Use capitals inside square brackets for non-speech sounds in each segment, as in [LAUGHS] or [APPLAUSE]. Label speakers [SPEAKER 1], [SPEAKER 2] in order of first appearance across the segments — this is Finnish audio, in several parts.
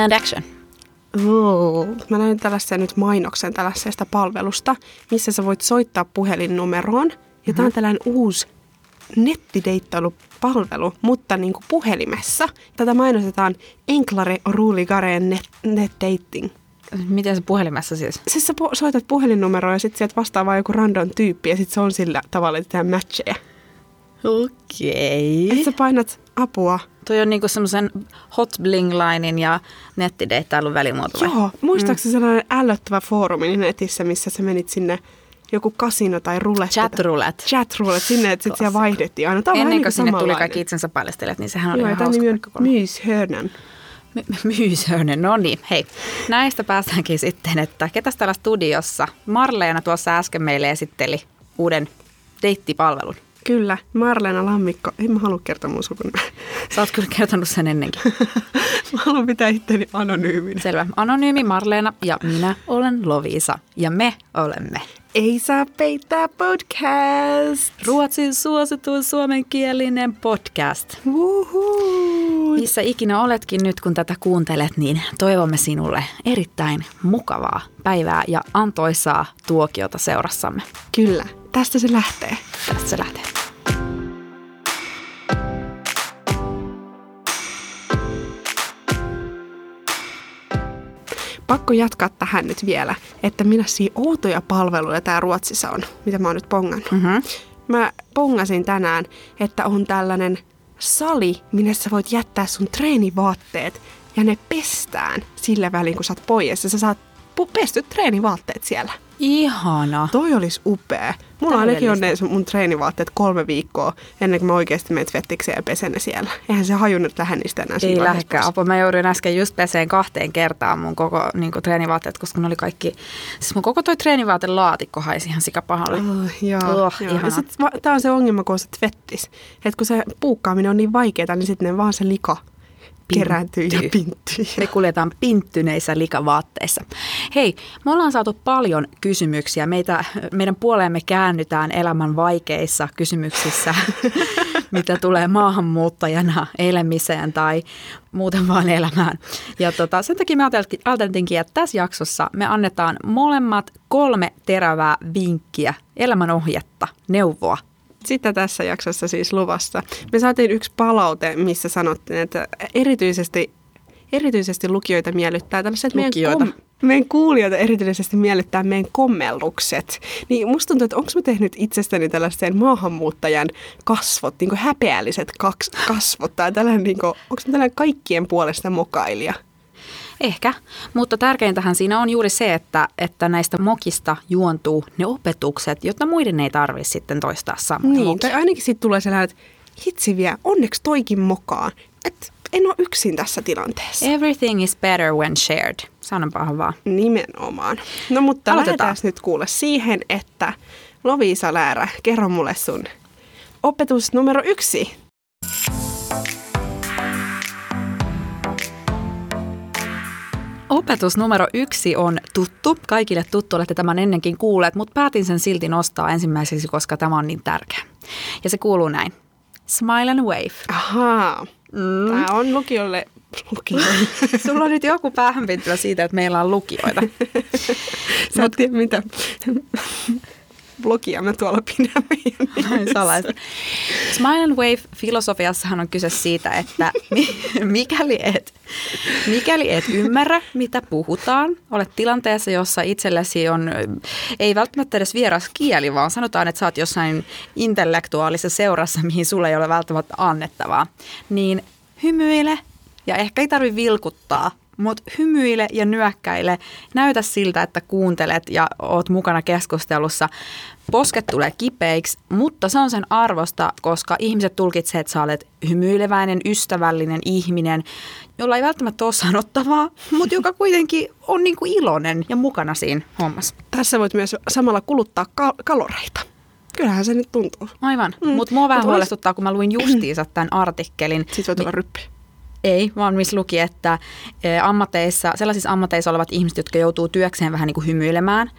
[SPEAKER 1] And action.
[SPEAKER 2] Mä näin tällaisen nyt mainoksen tällaisesta palvelusta, missä sä voit soittaa puhelinnumeroon. Ja mm-hmm. tämä on tällainen uusi nettideittailupalvelu, mutta niin kuin puhelimessa. Tätä mainostetaan Enklare Ruligare net, net Dating.
[SPEAKER 1] Miten se puhelimessa siis?
[SPEAKER 2] Siis sä po- soitat puhelinnumeroa ja sitten sieltä vastaa vaan joku random tyyppi ja sitten se on sillä tavalla, että tehdään matcheja.
[SPEAKER 1] Okei.
[SPEAKER 2] Että sä painat apua.
[SPEAKER 1] Toi on niinku semmoisen hot bling linein ja nettideittailun välimuoto?
[SPEAKER 2] Joo, muistaakseni mm. sellainen ällöttävä foorumi netissä, missä sä menit sinne joku kasino tai roulette.
[SPEAKER 1] Chat roulette.
[SPEAKER 2] Chat roulette, sinne, että sit siellä vaihdettiin aina. Tämä on
[SPEAKER 1] Ennen kuin
[SPEAKER 2] niin
[SPEAKER 1] sinne tuli kaikki itsensä paljastelijat, niin sehän oli
[SPEAKER 2] Joo,
[SPEAKER 1] ihan
[SPEAKER 2] tämä nimi on. Myyshörnän.
[SPEAKER 1] Myyshörnen, [LAUGHS] no niin. Hei, näistä päästäänkin sitten, että ketäs täällä studiossa? Marleena tuossa äsken meille esitteli uuden deittipalvelun.
[SPEAKER 2] Kyllä, Marlena Lammikko. En mä halua kertoa mun sukunimeä.
[SPEAKER 1] Sä oot kyllä kertonut sen ennenkin. [LAUGHS]
[SPEAKER 2] mä haluan pitää itteni anonyyminä.
[SPEAKER 1] Selvä. Anonyymi Marleena ja minä olen Lovisa. Ja me olemme
[SPEAKER 2] Ei saa peittää podcast.
[SPEAKER 1] Ruotsin suosituin suomenkielinen podcast.
[SPEAKER 2] Woohoo.
[SPEAKER 1] Missä ikinä oletkin nyt, kun tätä kuuntelet, niin toivomme sinulle erittäin mukavaa päivää ja antoisaa tuokiota seurassamme.
[SPEAKER 2] Kyllä, tästä se lähtee.
[SPEAKER 1] Tästä se lähtee.
[SPEAKER 2] Pakko jatkaa tähän nyt vielä, että millaisia outoja palveluja tämä Ruotsissa on, mitä mä oon nyt pongannut.
[SPEAKER 1] Mm-hmm.
[SPEAKER 2] Mä pongasin tänään, että on tällainen sali, minne sä voit jättää sun treenivaatteet ja ne pestään sillä välin, kun sä oot pois. Ja sä saat pestyt treenivaatteet siellä.
[SPEAKER 1] Ihana.
[SPEAKER 2] Toi olisi upea. Mulla ainakin on ne mun treenivaatteet kolme viikkoa ennen kuin mä oikeasti menen tvettikseen ja pesen ne siellä. Eihän se haju nyt lähde niistä enää
[SPEAKER 1] Ei lähdekään. Apua, mä jouduin äsken just peseen kahteen kertaan mun koko niin kuin, treenivaatteet, koska ne oli kaikki... Siis mun koko toi treenivaatelaatikko haisi ihan sikapahalle.
[SPEAKER 2] Oh, joo,
[SPEAKER 1] Oh,
[SPEAKER 2] joo. Ja sit, tää on se ongelma, kun on se tvettis. Että kun se puukkaaminen on niin vaikeaa, niin sitten vaan se lika kerääntyy ja pinttyy.
[SPEAKER 1] Me kuljetaan pinttyneissä likavaatteissa. Hei, me ollaan saatu paljon kysymyksiä. Meitä, meidän puoleemme käännytään elämän vaikeissa kysymyksissä, [LAUGHS] mitä tulee maahanmuuttajana elämiseen tai muuten vaan elämään. Ja tota, sen takia me ajateltiin- ajateltiinkin, että tässä jaksossa me annetaan molemmat kolme terävää vinkkiä, elämänohjetta, neuvoa
[SPEAKER 2] Sitä tässä jaksossa siis luvassa. Me saatiin yksi palaute, missä sanottiin, että erityisesti, erityisesti lukijoita miellyttää tällaiset
[SPEAKER 1] Lukijoita.
[SPEAKER 2] meidän, kom- meidän kuulijoita erityisesti miellyttää meidän kommellukset. Niin musta tuntuu, että onko mä tehnyt itsestäni tällaisen maahanmuuttajan kasvot, niin häpeälliset kaks, kasvot, tai tällainen, niin onko mä tällainen kaikkien puolesta mokailija?
[SPEAKER 1] Ehkä, mutta tärkeintähän siinä on juuri se, että, että näistä mokista juontuu ne opetukset, jotta muiden ei tarvitse sitten toistaa samoja
[SPEAKER 2] Niin,
[SPEAKER 1] mokia.
[SPEAKER 2] tai ainakin siitä tulee sellainen, että hitsi vielä, onneksi toikin mokaan. Että en ole yksin tässä tilanteessa.
[SPEAKER 1] Everything is better when shared. Sanonpahan vaan.
[SPEAKER 2] Nimenomaan. No mutta lähdetään nyt kuule siihen, että Loviisa Läärä, kerro mulle sun opetus numero yksi.
[SPEAKER 1] Opetus numero yksi on tuttu. Kaikille tuttu, olette tämän ennenkin kuulleet, mutta päätin sen silti nostaa ensimmäiseksi, koska tämä on niin tärkeä. Ja se kuuluu näin. Smile and wave.
[SPEAKER 2] Ahaa. Mm. Tämä on lukijoille... lukijoille. [LAUGHS]
[SPEAKER 1] Sulla on nyt joku päähänpinttymä siitä, että meillä on lukijoita.
[SPEAKER 2] Sä et tiedä mitä blogia mä tuolla pidän meidän [LAUGHS]
[SPEAKER 1] salaista. Smile and Wave filosofiassahan on kyse siitä, että mi- [LAUGHS] mikäli et, mikäli et ymmärrä, mitä puhutaan, olet tilanteessa, jossa itsellesi on, ei välttämättä edes vieras kieli, vaan sanotaan, että sä oot jossain intellektuaalisessa seurassa, mihin sulle ei ole välttämättä annettavaa, niin hymyile ja ehkä ei tarvi vilkuttaa, mutta hymyile ja nyökkäile. Näytä siltä, että kuuntelet ja oot mukana keskustelussa. Posket tulee kipeiksi, mutta se on sen arvosta, koska ihmiset tulkitsevat, että sä olet hymyileväinen, ystävällinen ihminen, jolla ei välttämättä ole sanottavaa, mutta joka kuitenkin on niinku iloinen ja mukana siinä hommassa.
[SPEAKER 2] Tässä voit myös samalla kuluttaa kal- kaloreita. Kyllähän se nyt tuntuu.
[SPEAKER 1] Aivan,
[SPEAKER 2] Mm.
[SPEAKER 1] mutta mua vähän
[SPEAKER 2] Mut
[SPEAKER 1] huolestuttaa, kun mä luin justiinsa tämän artikkelin.
[SPEAKER 2] Sitten voi tulla ryppi.
[SPEAKER 1] Ei, vaan missä luki, että eh, ammateissa, sellaisissa ammateissa olevat ihmiset, jotka joutuu työkseen vähän niin kuin hymyilemään,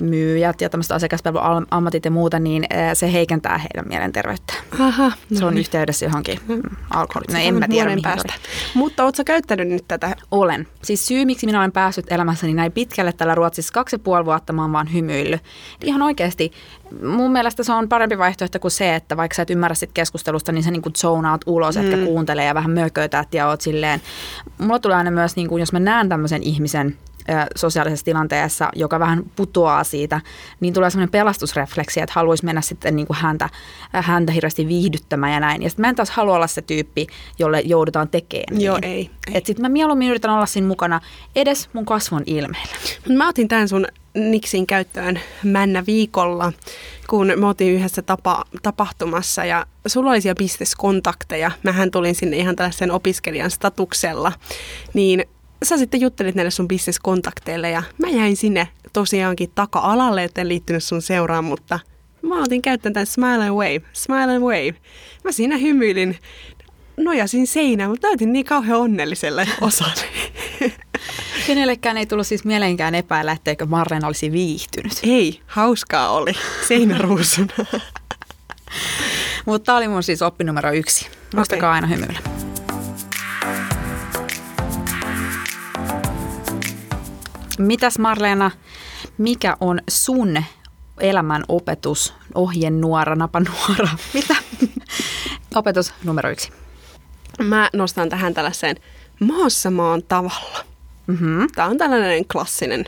[SPEAKER 1] myyjät ja tämmöiset asiakaspalveluammatit ja muuta, niin eh, se heikentää heidän mielenterveyttä.
[SPEAKER 2] Aha,
[SPEAKER 1] Se on
[SPEAKER 2] niin.
[SPEAKER 1] yhteydessä johonkin mm, alkoholiin. No, en mä tiedä, mihin
[SPEAKER 2] päästä.
[SPEAKER 1] oli.
[SPEAKER 2] Mutta ootko käyttänyt nyt tätä?
[SPEAKER 1] Olen. Siis syy, miksi minä olen päässyt elämässäni näin pitkälle tällä Ruotsissa kaksi ja puoli vuotta, mä oon vaan hymyillyt. Ihan oikeasti, mun mielestä se on parempi vaihtoehto kuin se, että vaikka sä et ymmärrä sit keskustelusta, niin sä niin zonaat ulos, mm. etkä kuuntele ja vähän mökötät ja oot silleen. Mulla tulee aina myös, niin kuin, jos mä näen tämmöisen ihmisen, sosiaalisessa tilanteessa, joka vähän putoaa siitä, niin tulee semmoinen pelastusrefleksi, että haluaisi mennä sitten niin kuin häntä, häntä hirveästi viihdyttämään ja näin. Ja sitten mä en taas halua olla se tyyppi, jolle joudutaan tekemään.
[SPEAKER 2] Joo,
[SPEAKER 1] niin.
[SPEAKER 2] ei, ei.
[SPEAKER 1] Et sit mä mieluummin yritän olla siinä mukana edes mun kasvon ilmeillä.
[SPEAKER 2] Mä otin tämän sun Niksin käyttöön männä viikolla, kun me oltiin yhdessä tapa, tapahtumassa ja sulla oli siellä bisneskontakteja. Mähän tulin sinne ihan tällaisen opiskelijan statuksella. Niin sä sitten juttelit näille sun bisneskontakteille ja mä jäin sinne tosiaankin taka-alalle, etten liittynyt sun seuraan, mutta mä otin käyttöön tämän Smile and Wave, Smile and Wave. Mä siinä hymyilin, nojasin seinään, mutta näytin niin kauhean onnelliselle [LAUGHS] osalle.
[SPEAKER 1] Kenellekään ei tullut siis mieleenkään epäillä, etteikö Marlena olisi viihtynyt.
[SPEAKER 2] Ei, hauskaa oli. Seinäruusuna. [LAUGHS]
[SPEAKER 1] Mutta tämä oli mun siis oppi numero yksi. Muistakaa
[SPEAKER 2] Okei.
[SPEAKER 1] aina hymyillä. Mitäs Marleena, mikä on sun elämän opetus, ohjenuora, napanuora, [LAUGHS] mitä? Opetus numero yksi.
[SPEAKER 2] Mä nostan tähän tällaiseen maassa maan tavalla.
[SPEAKER 1] Mm-hmm.
[SPEAKER 2] Tämä on tällainen klassinen,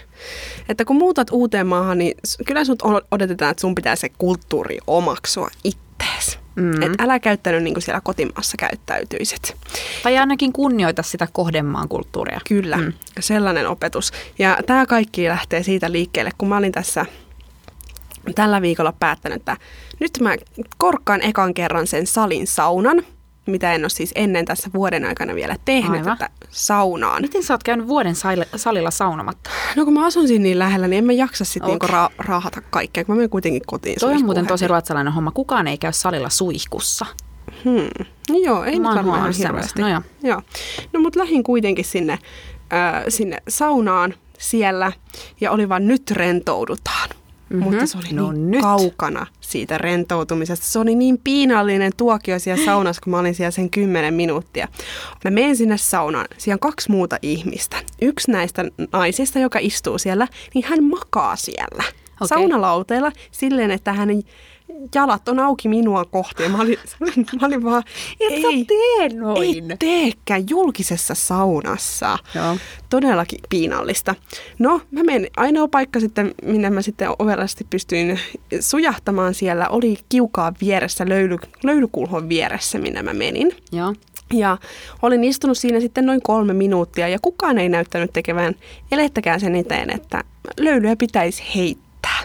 [SPEAKER 2] että kun muutat uuteen maahan, niin kyllä o- odotetaan, että sun pitää se kulttuuri omaksua ittees. Mm. Et älä käyttänyt niin kuin siellä kotimaassa käyttäytyisit.
[SPEAKER 1] Tai ainakin kunnioita sitä kohdemaan kulttuuria.
[SPEAKER 2] Kyllä, mm. sellainen opetus. Ja tämä kaikki lähtee siitä liikkeelle, kun mä olin tässä tällä viikolla päättänyt, että nyt mä korkkaan ekan kerran sen salin saunan, mitä en ole siis ennen tässä vuoden aikana vielä tehnyt,
[SPEAKER 1] Aivan.
[SPEAKER 2] että saunaan.
[SPEAKER 1] Miten sä oot käynyt vuoden salilla saunomatta?
[SPEAKER 2] No kun mä asun siinä niin lähellä, niin en mä jaksa sitten okay. niinku ra- raahata kaikkea, kun mä menen kuitenkin kotiin
[SPEAKER 1] Toi on muuten tosi ruotsalainen homma. Kukaan ei käy salilla suihkussa.
[SPEAKER 2] Hmm. No joo, ei
[SPEAKER 1] Mä
[SPEAKER 2] nyt varmaan ihan hirveästi.
[SPEAKER 1] No joo.
[SPEAKER 2] joo. No mut lähdin kuitenkin sinne, äh, sinne saunaan siellä ja oli vaan nyt rentoudutaan. Mm-hmm. Mutta se oli
[SPEAKER 1] No
[SPEAKER 2] niin
[SPEAKER 1] nyt.
[SPEAKER 2] kaukana siitä rentoutumisesta. Se oli niin piinallinen tuokio siellä saunassa, kun mä olin siellä sen kymmenen minuuttia. Mä menen sinne saunaan. Siellä on kaksi muuta ihmistä. Yksi näistä naisista, joka istuu siellä, niin hän makaa siellä.
[SPEAKER 1] Okei.
[SPEAKER 2] Saunalauteella silleen, että hänen jalat on auki minua kohti. Ja mä olin, mä olin vaan,
[SPEAKER 1] Et sä tee noin.
[SPEAKER 2] ei teekään julkisessa saunassa.
[SPEAKER 1] Joo.
[SPEAKER 2] Todellakin piinallista. No, mä menin, ainoa paikka sitten, minne mä sitten ovellasti pystyin sujahtamaan siellä, oli kiukaa vieressä, löyly, löylykulhon vieressä, minne mä menin.
[SPEAKER 1] Joo.
[SPEAKER 2] Ja olin istunut siinä sitten noin kolme minuuttia ja kukaan ei näyttänyt tekevän elettäkään sen eteen, että löylyä pitäisi heittää.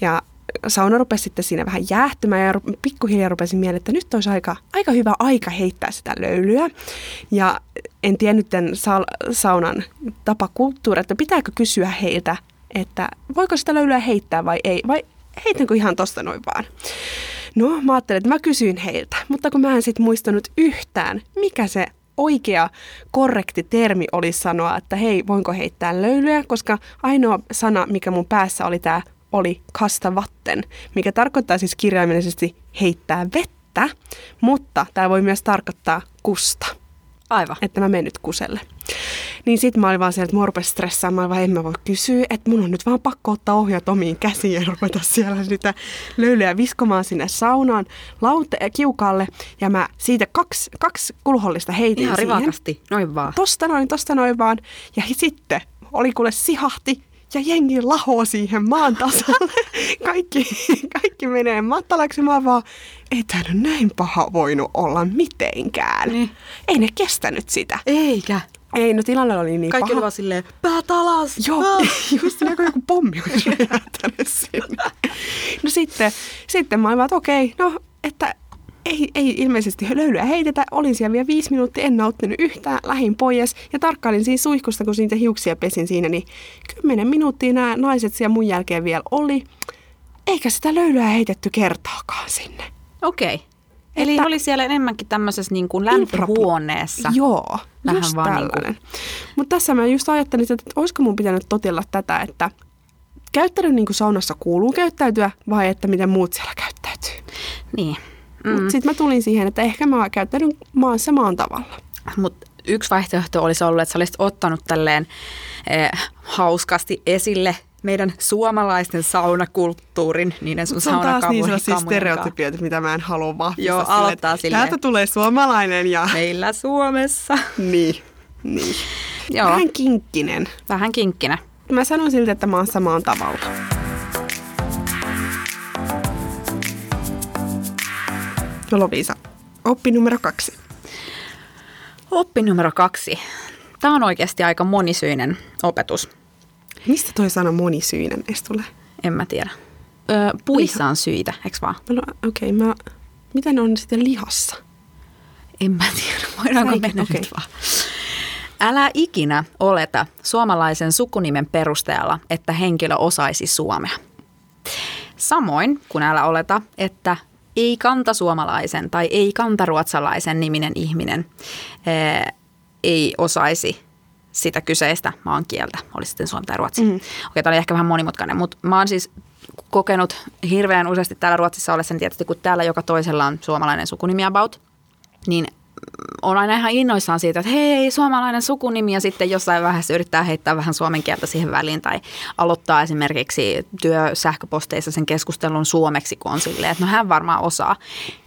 [SPEAKER 2] Ja sauna rupesi sitten siinä vähän jäähtymään ja pikkuhiljaa rupesin mieleen, että nyt olisi aika, aika hyvä aika heittää sitä löylyä. Ja en tiennyt tämän sa- saunan tapakulttuuria, että pitääkö kysyä heiltä, että voiko sitä löylyä heittää vai ei, vai heitänkö ihan tosta noin vaan. No, mä ajattelin, että mä kysyin heiltä, mutta kun mä en sit muistanut yhtään, mikä se oikea, korrekti termi olisi sanoa, että hei, voinko heittää löylyä, koska ainoa sana, mikä mun päässä oli tämä, oli kasta vatten, mikä tarkoittaa siis kirjaimellisesti heittää vettä, mutta tämä voi myös tarkoittaa kusta
[SPEAKER 1] Aivan.
[SPEAKER 2] että mä menen nyt kuselle. Niin sit mä olin vaan siellä, että mua rupesi stressaamaan, vaan en mä voi kysyä, että mun on nyt vaan pakko ottaa ohjat omiin käsiin ja ruveta siellä sitä löylyä viskomaan sinne saunaan laute- kiukaalle. Ja mä siitä kaksi, kaksi kulhollista heitin
[SPEAKER 1] Ihan
[SPEAKER 2] siihen.
[SPEAKER 1] rivakasti. Noin vaan.
[SPEAKER 2] Tosta noin, tosta noin vaan. Ja sitten oli kuule sihahti ja jengi lahoo siihen maan tasalle. [LAUGHS] kaikki, kaikki menee matalaksi. Mä vaan, ei tää nyt näin paha voinut olla mitenkään.
[SPEAKER 1] Niin.
[SPEAKER 2] Ei ne kestänyt sitä.
[SPEAKER 1] Eikä.
[SPEAKER 2] Ei, no tilanne oli niin
[SPEAKER 1] Kaikki
[SPEAKER 2] paha.
[SPEAKER 1] oli vaan silleen, päät alas.
[SPEAKER 2] Joo, [LAUGHS] just niin kuin joku pommi olisi räjähtänyt sinne. [LAUGHS] No sitten, sitten mä olin vaan, että okei, no, että ei, ei ilmeisesti löylyä heitetä. Olin siellä vielä viisi minuuttia, en nauttinut yhtään, lähin pois ja tarkkailin siinä suihkusta, kun siitä hiuksia pesin siinä, niin kymmenen minuuttia nämä naiset siellä mun jälkeen vielä oli. Eikä sitä löylyä heitetty kertaakaan sinne.
[SPEAKER 1] Okei. Eli
[SPEAKER 2] Että-
[SPEAKER 1] oli siellä enemmänkin tämmöisessä niin kuin lämpöhuoneessa.
[SPEAKER 2] Joo,
[SPEAKER 1] Vähän
[SPEAKER 2] just
[SPEAKER 1] vaan
[SPEAKER 2] tällainen.
[SPEAKER 1] niinku-
[SPEAKER 2] Mutta tässä mä just ajattelin, että olisiko mun pitänyt totella tätä, että käyttäydyn niin kuin saunassa kuuluu käyttäytyä vai että miten muut siellä käyttäytyy.
[SPEAKER 1] Niin.
[SPEAKER 2] Mm. Mutta sitten mä tulin siihen, että ehkä mä käyttäydyn maassa maan tavalla.
[SPEAKER 1] Mutta yksi vaihtoehto olisi ollut, että sä olisit ottanut tälleen eh, hauskasti esille meidän suomalaisten saunakulttuurin, niiden sun
[SPEAKER 2] Se on taas niin
[SPEAKER 1] saunakamujen
[SPEAKER 2] sellaisia stereotypioita, mitä mä en halua vahvistaa.
[SPEAKER 1] Joo,
[SPEAKER 2] silleen,
[SPEAKER 1] aloittaa silleen.
[SPEAKER 2] Täältä tulee suomalainen ja...
[SPEAKER 1] Meillä Suomessa.
[SPEAKER 2] Niin, niin.
[SPEAKER 1] Joo,
[SPEAKER 2] Vähän kinkkinen.
[SPEAKER 1] vähän kinkkinen.
[SPEAKER 2] Mä sanon silti, että maassa maan tavalla. No Lovisa, oppi numero kaksi.
[SPEAKER 1] Oppi numero kaksi. Tämä on oikeasti aika monisyinen opetus.
[SPEAKER 2] Mistä toi sana monisyinen edes tulee?
[SPEAKER 1] En mä tiedä. Öö, puissa on syitä, eikö vaan?
[SPEAKER 2] No, Okei, okay, mä... Mitä ne on sitten lihassa?
[SPEAKER 1] En mä tiedä. Voidaanko
[SPEAKER 2] Säikin,
[SPEAKER 1] mennä
[SPEAKER 2] okei.
[SPEAKER 1] nyt vaan? Älä ikinä oleta suomalaisen sukunimen perusteella, että henkilö osaisi suomea. Samoin kun älä oleta, että ei kantasuomalaisen tai ei kantaruotsalaisen niminen ihminen ää, ei osaisi sitä kyseistä maan kieltä, oli sitten suomi tai ruotsi. Mm. Okei, tämä oli ehkä vähän monimutkainen, mutta mä oon siis kokenut hirveän useasti täällä Ruotsissa ollessani tietysti, kun täällä joka toisella on suomalainen sukunimi about, niin on aina ihan innoissaan siitä, että hei, suomalainen sukunimi ja sitten jossain vaiheessa yrittää heittää vähän suomen kieltä siihen väliin tai aloittaa esimerkiksi työsähköposteissa sen keskustelun suomeksi, kun on silleen, että no hän varmaan osaa.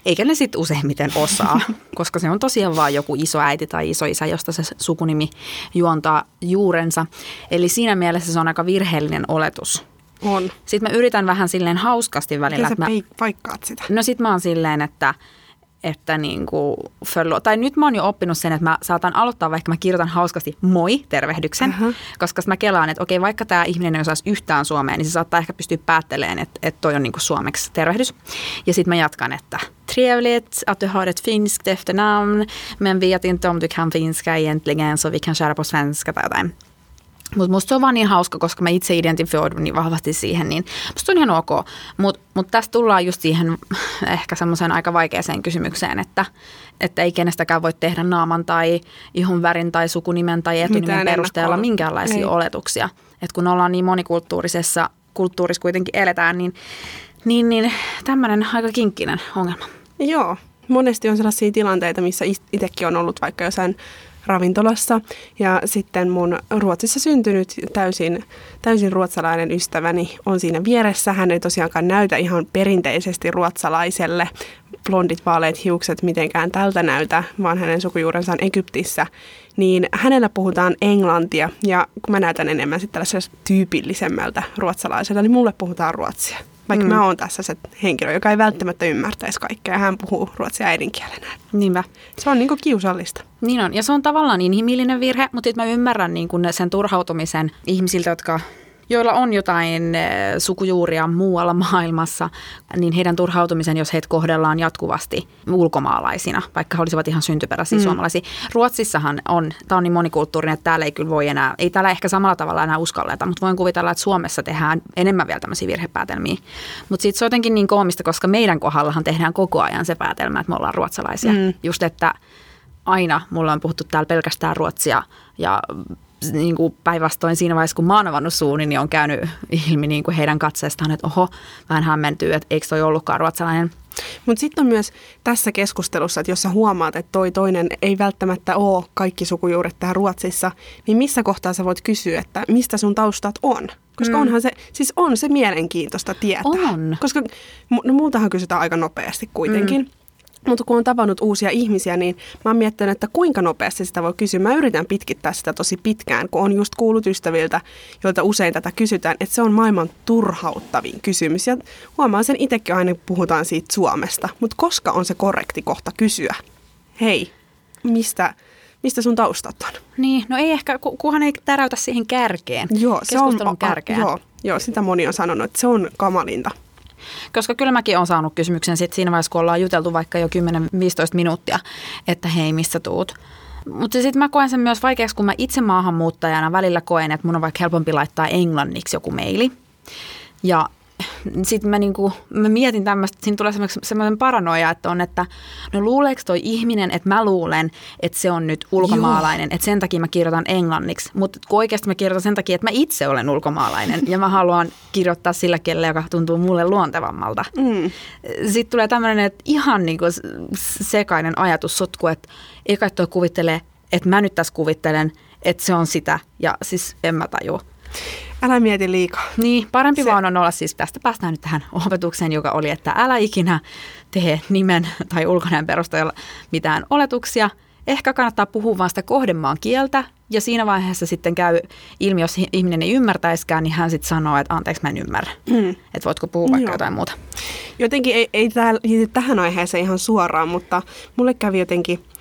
[SPEAKER 1] Eikä ne sitten useimmiten osaa, [LAUGHS] koska se on tosiaan vaan joku iso äiti tai iso isä, josta se sukunimi juontaa juurensa. Eli siinä mielessä se on aika virheellinen oletus.
[SPEAKER 2] On.
[SPEAKER 1] Sitten mä yritän vähän silleen hauskasti välillä,
[SPEAKER 2] Miten sä
[SPEAKER 1] että mä,
[SPEAKER 2] paikkaat sitä?
[SPEAKER 1] No sit mä oon silleen, että, että niinku, föllo, tai nyt mä oon jo oppinut sen, että mä saatan aloittaa, vaikka mä kirjoitan hauskasti moi tervehdyksen,
[SPEAKER 2] Aha.
[SPEAKER 1] koska mä kelaan, että okei, vaikka tämä ihminen ei osaisi yhtään suomea, niin se saattaa ehkä pystyä päättelemään, että, että toi on niinku suomeksi tervehdys. Ja sitten mä jatkan, että trevligt att du har ett finskt efternamn, men vet inte om du kan finska egentligen, så vi kan köra på svenska tai jotain. Mutta musta se on vaan niin hauska, koska mä itse identifioidun niin vahvasti siihen, niin musta on ihan ok. Mutta mut tästä tullaan just siihen [LAUGHS] ehkä semmoiseen aika vaikeaseen kysymykseen, että, että ei kenestäkään voi tehdä naaman tai ihon värin tai sukunimen tai etunimen
[SPEAKER 2] Mitään
[SPEAKER 1] perusteella minkäänlaisia
[SPEAKER 2] ei.
[SPEAKER 1] oletuksia. Että kun ollaan niin monikulttuurisessa kulttuurissa kuitenkin eletään, niin, niin, niin tämmöinen aika kinkkinen ongelma.
[SPEAKER 2] Joo, monesti on sellaisia tilanteita, missä itsekin on ollut vaikka jossain ravintolassa ja sitten mun Ruotsissa syntynyt täysin, täysin ruotsalainen ystäväni on siinä vieressä. Hän ei tosiaankaan näytä ihan perinteisesti ruotsalaiselle blondit vaaleat hiukset mitenkään tältä näytä, vaan hänen sukujuurensa on Egyptissä. Niin hänellä puhutaan englantia ja kun mä näytän enemmän sitten tällaisesta tyypillisemmältä ruotsalaiselta, niin mulle puhutaan ruotsia. Vaikka mm. mä oon tässä se henkilö, joka ei välttämättä ymmärtäisi kaikkea ja hän puhuu ruotsia äidinkielenä.
[SPEAKER 1] Niinpä.
[SPEAKER 2] Se on niinku kiusallista.
[SPEAKER 1] Niin on, ja se on tavallaan inhimillinen virhe, mutta sit mä ymmärrän niin kun sen turhautumisen ihmisiltä, jotka joilla on jotain eh, sukujuuria muualla maailmassa, niin heidän turhautumisen, jos heitä kohdellaan jatkuvasti ulkomaalaisina, vaikka he olisivat ihan syntyperäisiä mm. suomalaisia. Ruotsissahan on, tämä on niin monikulttuurinen, että täällä ei kyllä voi enää, ei täällä ehkä samalla tavalla enää uskalleta, mutta voin kuvitella, että Suomessa tehdään enemmän vielä tämmöisiä virhepäätelmiä. Mutta sitten se on jotenkin niin koomista, koska meidän kohdallahan tehdään koko ajan se päätelmä, että me ollaan ruotsalaisia. Mm. Just, että aina mulla on puhuttu täällä pelkästään ruotsia ja niin kuin päinvastoin siinä vaiheessa, kun mä oon avannut suuni, niin on käynyt ilmi niin kuin heidän katseestaan, että oho, vähän hämmentyy, että eikö toi ollutkaan ruotsalainen.
[SPEAKER 2] Mutta sitten on myös tässä keskustelussa, että jos sä huomaat, että toi toinen ei välttämättä ole kaikki sukujuuret täällä Ruotsissa, niin missä kohtaa sä voit kysyä, että mistä sun taustat on? Koska mm. onhan se, siis on se mielenkiintoista tietää.
[SPEAKER 1] On.
[SPEAKER 2] Koska no multahan kysytään aika nopeasti kuitenkin. Mm. Mutta kun on tavannut uusia ihmisiä, niin mä oon miettinyt, että kuinka nopeasti sitä voi kysyä. Mä yritän pitkittää sitä tosi pitkään, kun on just kuullut ystäviltä, joilta usein tätä kysytään, että se on maailman turhauttavin kysymys. Ja huomaan sen itsekin aina, kun puhutaan siitä Suomesta. Mutta koska on se korrekti kohta kysyä? Hei, mistä, mistä sun taustat on?
[SPEAKER 1] Niin, no ei ehkä, ku- kunhan ei täräytä siihen kärkeen,
[SPEAKER 2] Joo, se on,
[SPEAKER 1] kärkeen.
[SPEAKER 2] Joo, joo, sitä moni on sanonut, että se on kamalinta.
[SPEAKER 1] Koska kyllä mäkin olen saanut kysymyksen sit siinä vaiheessa, kun ollaan juteltu vaikka jo 10-15 minuuttia, että hei, missä tuut. Mutta sitten mä koen sen myös vaikeaksi, kun mä itse maahanmuuttajana välillä koen, että mun on vaikka helpompi laittaa englanniksi joku meili. Ja sitten mä, niinku, mä mietin tämmöistä, siinä tulee semmoinen paranoia, että on, että no luuleeko toi ihminen, että mä luulen, että se on nyt ulkomaalainen, Joo. että sen takia mä kirjoitan englanniksi. Mutta oikeasti mä kirjoitan sen takia, että mä itse olen ulkomaalainen ja mä haluan kirjoittaa sillä kielellä, joka tuntuu mulle luontevammalta. Mm. Sitten tulee tämmöinen, että ihan niinku sekainen ajatussotku, että eka toi kuvittelee, että mä nyt tässä kuvittelen, että se on sitä ja siis en mä tajua.
[SPEAKER 2] Älä mieti liikaa.
[SPEAKER 1] Niin, parempi se... vaan on olla siis, tästä päästään nyt tähän opetukseen, joka oli, että älä ikinä tee nimen tai ulkonäön perusteella mitään oletuksia. Ehkä kannattaa puhua vaan sitä kohdemaan kieltä ja siinä vaiheessa sitten käy ilmi, jos ihminen ei ymmärtäiskään, niin hän sitten sanoo, että anteeksi mä en ymmärrä. Mm. Että voitko puhua vaikka Joo. jotain muuta.
[SPEAKER 2] Jotenkin ei, ei tähän aiheeseen ihan suoraan, mutta mulle kävi jotenkin –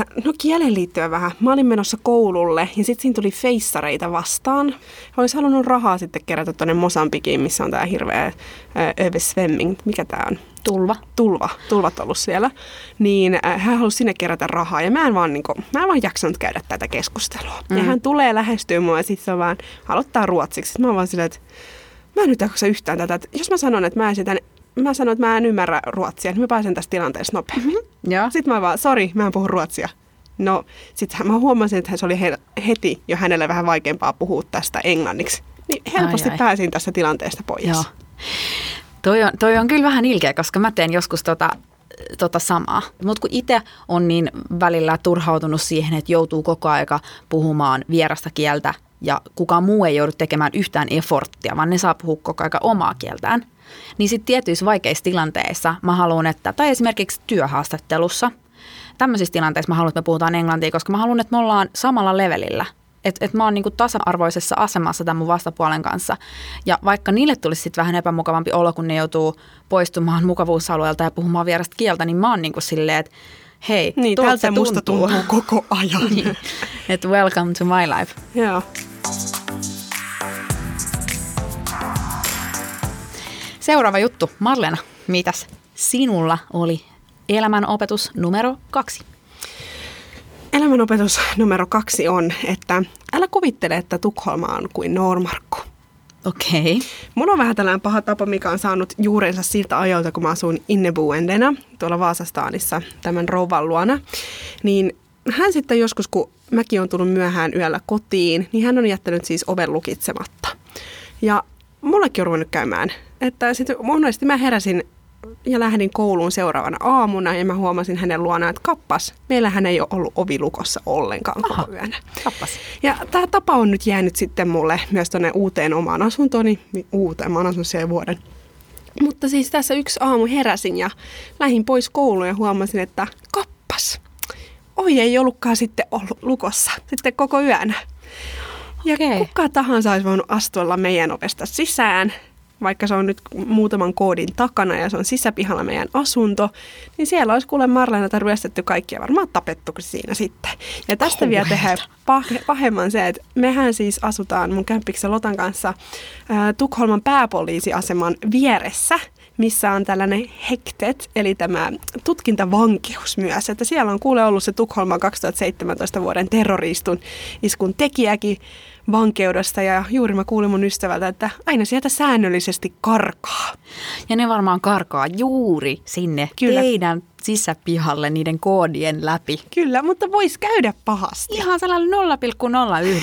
[SPEAKER 2] että no kielen liittyen vähän. Mä olin menossa koululle ja sitten siinä tuli feissareita vastaan. Olisi halunnut rahaa sitten kerätä tuonne Mosambikiin, missä on tämä hirveä översvämming. Mikä tämä on?
[SPEAKER 1] Tulva.
[SPEAKER 2] Tulva. Tulvat ollut siellä. Niin hän halusi sinne kerätä rahaa ja mä en vaan, niin kuin, mä en vaan jaksanut käydä tätä keskustelua. Mm. Ja hän tulee lähestyä mua ja sitten se vaan aloittaa ruotsiksi. Sitten mä oon vaan silleen, että mä en nyt jaksa yhtään tätä. Että jos mä sanon, että mä esitän mä sanoin, että mä en ymmärrä ruotsia, niin mä pääsen tästä tilanteesta nopeammin. Mm-hmm. Sitten mä vaan, sori, mä en puhu ruotsia. No, sitten mä huomasin, että se oli he, heti jo hänelle vähän vaikeampaa puhua tästä englanniksi. Niin helposti ai, ai. pääsin tästä tilanteesta pois. Joo.
[SPEAKER 1] Toi on, toi on kyllä vähän ilkeä, koska mä teen joskus tota, tota samaa. Mutta kun itse on niin välillä turhautunut siihen, että joutuu koko aika puhumaan vierasta kieltä ja kukaan muu ei joudu tekemään yhtään efforttia, vaan ne saa puhua koko aika omaa kieltään, niin sitten tietyissä vaikeissa tilanteissa mä haluan, että, tai esimerkiksi työhaastattelussa, tämmöisissä tilanteissa mä haluan, että me puhutaan englantia, koska mä haluan, että me ollaan samalla levelillä. Että et mä oon niinku tasa-arvoisessa asemassa tämän mun vastapuolen kanssa. Ja vaikka niille tulisi sitten vähän epämukavampi olo, kun ne joutuu poistumaan mukavuusalueelta ja puhumaan vierasta kieltä, niin mä oon niinku silleen, että hei,
[SPEAKER 2] niin, tältä musta tuntuu. tuntuu koko ajan. [LAUGHS] niin,
[SPEAKER 1] että welcome to my life.
[SPEAKER 2] Joo.
[SPEAKER 1] Seuraava juttu. Marlena, mitäs sinulla oli elämänopetus numero kaksi?
[SPEAKER 2] Elämänopetus numero kaksi on, että älä kuvittele, että Tukholma on kuin Noormarkku.
[SPEAKER 1] Okei. Okay.
[SPEAKER 2] Mulla on vähän tällainen paha tapa, mikä on saanut juurensa siltä ajoilta, kun mä asuin Innebuendena tuolla Vaasastaanissa tämän rouvan luona. Niin hän sitten joskus, kun mäkin on tullut myöhään yöllä kotiin, niin hän on jättänyt siis oven lukitsematta. Ja mullekin on ruvennut käymään. Että sitten monesti mä heräsin ja lähdin kouluun seuraavana aamuna ja mä huomasin hänen luonaan, että kappas, meillähän ei ole ollut ovi lukossa ollenkaan Aha, koko yönä.
[SPEAKER 1] Kappas.
[SPEAKER 2] Ja tämä tapa on nyt jäänyt sitten mulle myös tuonne uuteen omaan asuntoni, uuteen, mä oon asunut siellä vuoden. Mutta siis tässä yksi aamu heräsin ja lähdin pois kouluun ja huomasin, että kappas, ovi ei ollutkaan sitten ollut lukossa sitten koko yönä. Ja okay. kuka tahansa olisi voinut astua meidän ovesta sisään, vaikka se on nyt muutaman koodin takana ja se on sisäpihalla meidän asunto, niin siellä olisi kuule Marlenata ryöstetty kaikkia varmaan tapettu siinä sitten. Ja tästä vielä tehdään pahemman se, että mehän siis asutaan mun kämppiksen Lotan kanssa ää, Tukholman pääpoliisiaseman vieressä – missä on tällainen hektet, eli tämä tutkintavankeus myös. Että siellä on kuule ollut se Tukholman 2017 vuoden terroristun iskun tekijäkin vankeudesta ja juuri mä kuulin mun ystävältä, että aina sieltä säännöllisesti karkaa.
[SPEAKER 1] Ja ne varmaan karkaa juuri sinne Kyllä. teidän sisäpihalle niiden koodien läpi.
[SPEAKER 2] Kyllä, mutta voisi käydä pahasti.
[SPEAKER 1] Ihan sellainen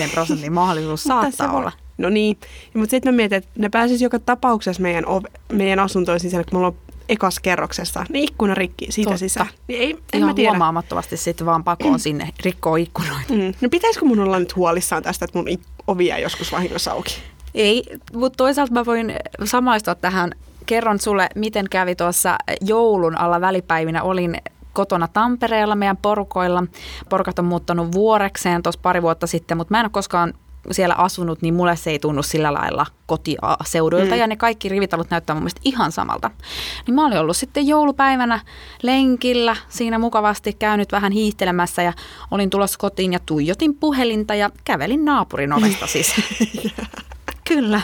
[SPEAKER 1] 0,01 prosentin mahdollisuus saattaa olla.
[SPEAKER 2] No niin, mutta sitten mä mietin, että ne pääsis joka tapauksessa meidän, ove, meidän asuntoon sisälle, kun mulla on ekas kerroksessa, niin ikkuna rikki siitä Totta. sisään. Niin ei, en
[SPEAKER 1] Ihan
[SPEAKER 2] mä tiedä.
[SPEAKER 1] huomaamattomasti sitten vaan pakoon sinne, rikkoo ikkunoita. Mm.
[SPEAKER 2] No pitäisikö mun olla nyt huolissaan tästä, että mun ovia joskus vahingossa auki?
[SPEAKER 1] Ei, mutta toisaalta mä voin samaistua tähän. Kerron sulle, miten kävi tuossa joulun alla välipäivinä. Olin kotona Tampereella meidän porukoilla. Porukat on muuttanut vuorekseen tuossa pari vuotta sitten, mutta mä en ole koskaan siellä asunut, niin mulle se ei tunnu sillä lailla kotiseuduilta. Mm. Ja ne kaikki rivitalut näyttää mun mielestä ihan samalta. Niin mä olin ollut sitten joulupäivänä lenkillä, siinä mukavasti käynyt vähän hiihtelemässä ja olin tulossa kotiin ja tuijotin puhelinta ja kävelin naapurin ovesta siis. [LAUGHS] [LAUGHS] Kyllä.